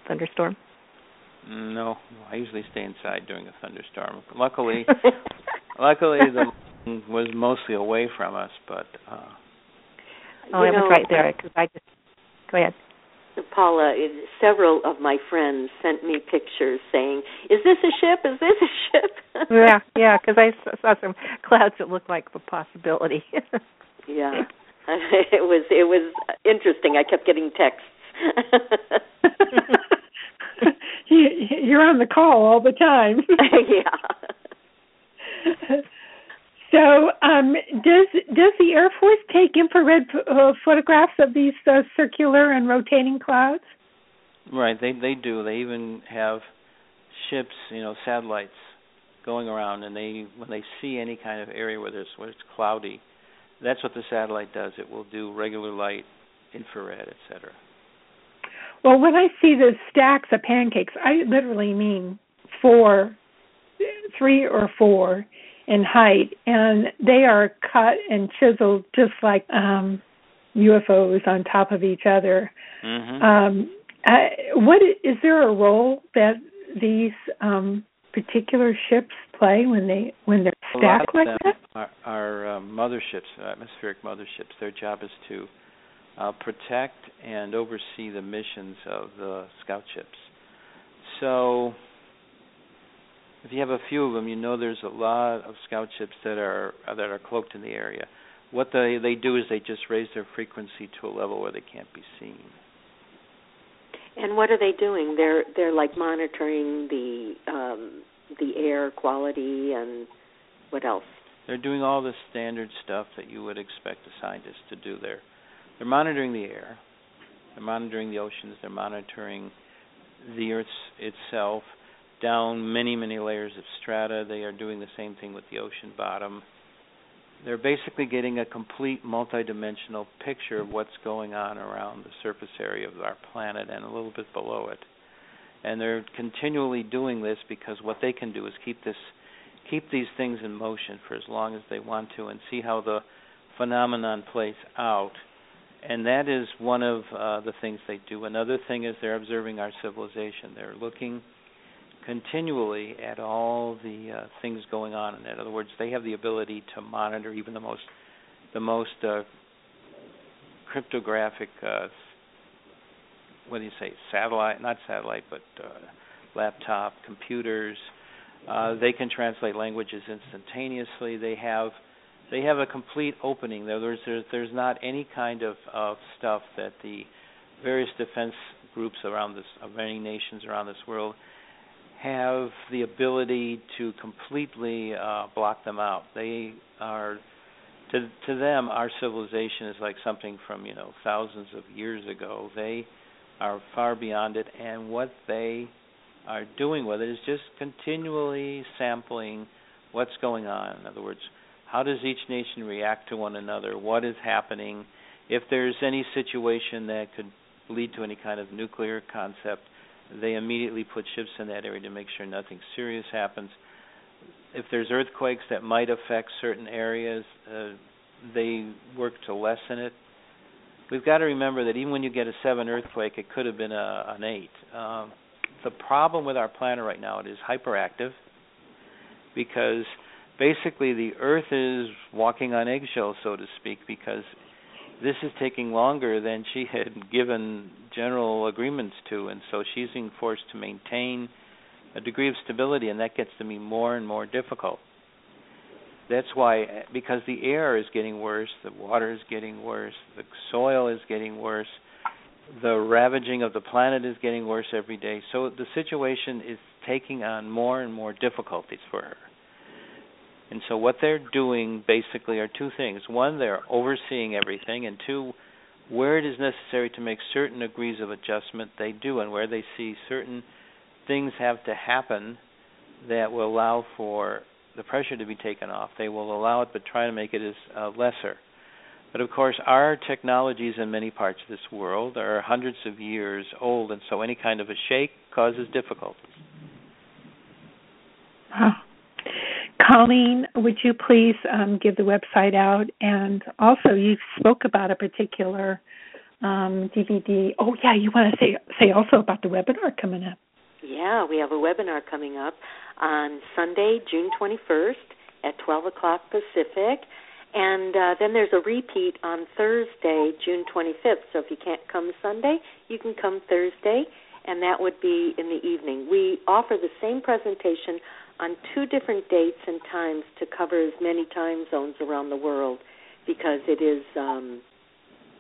thunderstorm? No, I usually stay inside during a thunderstorm. Luckily, luckily the was mostly away from us, but. Uh, oh, it was right there because I just. Go ahead. Paula, several of my friends sent me pictures saying, "Is this a ship? Is this a ship?" yeah, yeah, because I saw some clouds that looked like a possibility. yeah, it was it was interesting. I kept getting texts. You're on the call all the time. yeah. So, um, does does the Air Force take infrared uh, photographs of these uh, circular and rotating clouds? Right, they they do. They even have ships, you know, satellites going around, and they when they see any kind of area where there's where it's cloudy, that's what the satellite does. It will do regular light, infrared, etc. Well, when I see the stacks of pancakes, I literally mean four, three or four in height, and they are cut and chiseled just like um, UFOs on top of each other. Mm-hmm. Um, what is there a role that these um, particular ships play when they when they're stacked like that? Are, are uh, motherships, atmospheric motherships. Their job is to uh, protect and oversee the missions of the scout ships. So if you have a few of them, you know there's a lot of scout ships that are uh, that are cloaked in the area. What they they do is they just raise their frequency to a level where they can't be seen. And what are they doing? They're they're like monitoring the um the air quality and what else? They're doing all the standard stuff that you would expect a scientist to do there. They're monitoring the air. They're monitoring the oceans. They're monitoring the Earth itself down many, many layers of strata. They are doing the same thing with the ocean bottom. They're basically getting a complete multidimensional picture of what's going on around the surface area of our planet and a little bit below it. And they're continually doing this because what they can do is keep this keep these things in motion for as long as they want to and see how the phenomenon plays out. And that is one of uh, the things they do. Another thing is they're observing our civilization. They're looking continually at all the uh, things going on. In other words, they have the ability to monitor even the most the most uh, cryptographic uh, what do you say satellite not satellite but uh, laptop computers uh, they can translate languages instantaneously they have they have a complete opening there there's there's, there's not any kind of, of stuff that the various defense groups around this of many nations around this world have the ability to completely uh, block them out. They are to to them our civilization is like something from you know thousands of years ago. They are far beyond it, and what they are doing with it is just continually sampling what's going on. In other words, how does each nation react to one another? What is happening? If there's any situation that could lead to any kind of nuclear concept, they immediately put ships in that area to make sure nothing serious happens. If there's earthquakes that might affect certain areas, uh, they work to lessen it. We've got to remember that even when you get a seven earthquake, it could have been a, an eight. Um, the problem with our planet right now it is hyperactive because basically the Earth is walking on eggshells, so to speak, because this is taking longer than she had given general agreements to, and so she's being forced to maintain a degree of stability, and that gets to be more and more difficult. That's why, because the air is getting worse, the water is getting worse, the soil is getting worse, the ravaging of the planet is getting worse every day. So the situation is taking on more and more difficulties for her. And so what they're doing basically are two things. One, they're overseeing everything, and two, where it is necessary to make certain degrees of adjustment, they do, and where they see certain things have to happen that will allow for the pressure to be taken off, they will allow it, but try to make it as uh, lesser. But of course, our technologies in many parts of this world are hundreds of years old, and so any kind of a shake causes difficulties. Huh. Colleen, would you please um, give the website out? And also, you spoke about a particular um, DVD. Oh, yeah, you want to say say also about the webinar coming up? Yeah, we have a webinar coming up on Sunday, June 21st at 12 o'clock Pacific. And uh, then there's a repeat on Thursday, June 25th. So if you can't come Sunday, you can come Thursday, and that would be in the evening. We offer the same presentation on two different dates and times to cover as many time zones around the world because it is um,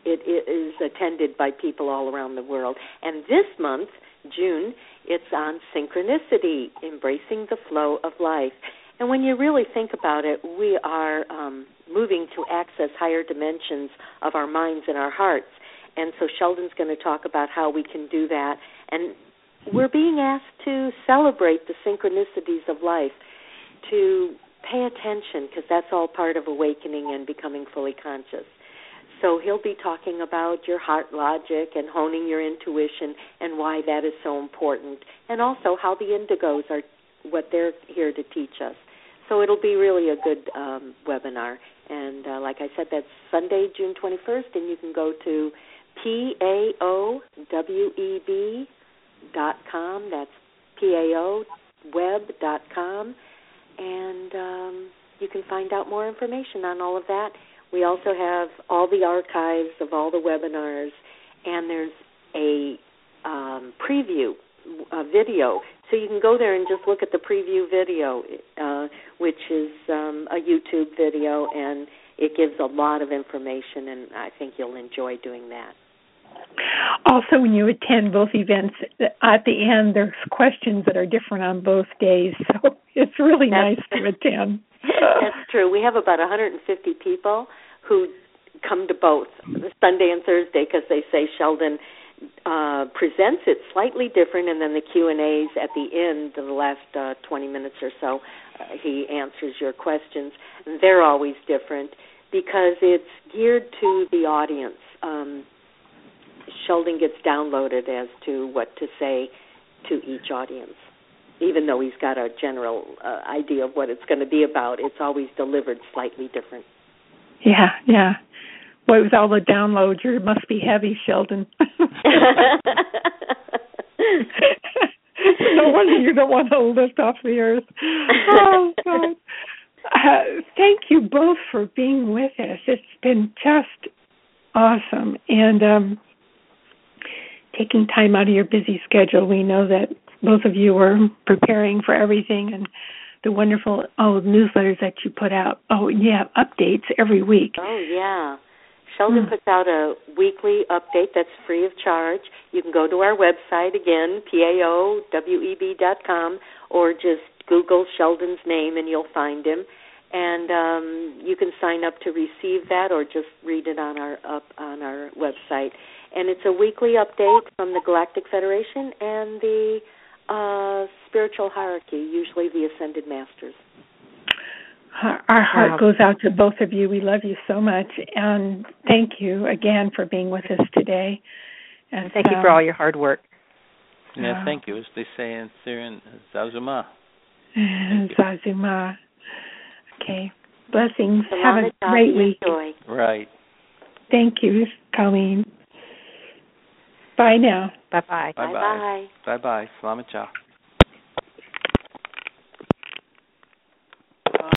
it, it is attended by people all around the world. And this month, June, it's on synchronicity, embracing the flow of life. And when you really think about it, we are um, moving to access higher dimensions of our minds and our hearts. And so Sheldan's going to talk about how we can do that. And we're being asked to celebrate the synchronicities of life, to pay attention, because that's all part of awakening and becoming fully conscious. So he'll be talking about your heart logic and honing your intuition and why that is so important, and also how the indigos are what they're here to teach us. So it'll be really a good um, webinar. And uh, like I said, that's Sunday, June 21st, and you can go to paoweb dot com. That's paoweb dot com, and um, you can find out more information on all of that. We also have all the archives of all the webinars, and there's a um, preview a video. So you can go there and just look at the preview video, uh, which is um, a YouTube video, and it gives a lot of information, and I think you'll enjoy doing that. Also, when you attend both events, at the end there's questions that are different on both days, so it's really that's, nice to attend. That's true. We have about 150 people who come to both Sunday and Thursday because they say Sheldan uh, presents it slightly different, and then the Q and A's at the end, the last uh, 20 minutes or so, uh, he answers your questions. They're always different because it's geared to the audience. Um, Sheldan gets downloaded as to what to say to each audience. Even though he's got a general uh, idea of what it's going to be about, it's always delivered slightly different. Yeah, yeah. Boy, with all the downloads, you must be heavy, Sheldan. no wonder you don't want to lift off the earth. Oh, God. Uh, thank you both for being with us. It's been just awesome. And um, taking time out of your busy schedule, we know that both of you are preparing for everything and the wonderful oh newsletters that you put out. Oh, yeah, updates every week. Oh, yeah. Sheldan mm. puts out a weekly update that's free of charge. You can go to our website again, paoweb.com, or just Google Sheldan's name and you'll find him. And um, you can sign up to receive that, or just read it on our up on our website. And it's a weekly update from the Galactic Federation and the uh, spiritual hierarchy, usually the Ascended Masters. Our heart goes out to both of you. We love you so much, and thank you again for being with us today. And thank you for all your hard work. Yeah, thank you. As they say in Sirian, Zazuma. Zazuma. Okay. Blessings. Have a great week. Right. Thank you, Colleen. Bye now. Bye bye. Bye bye. Bye bye. Selamat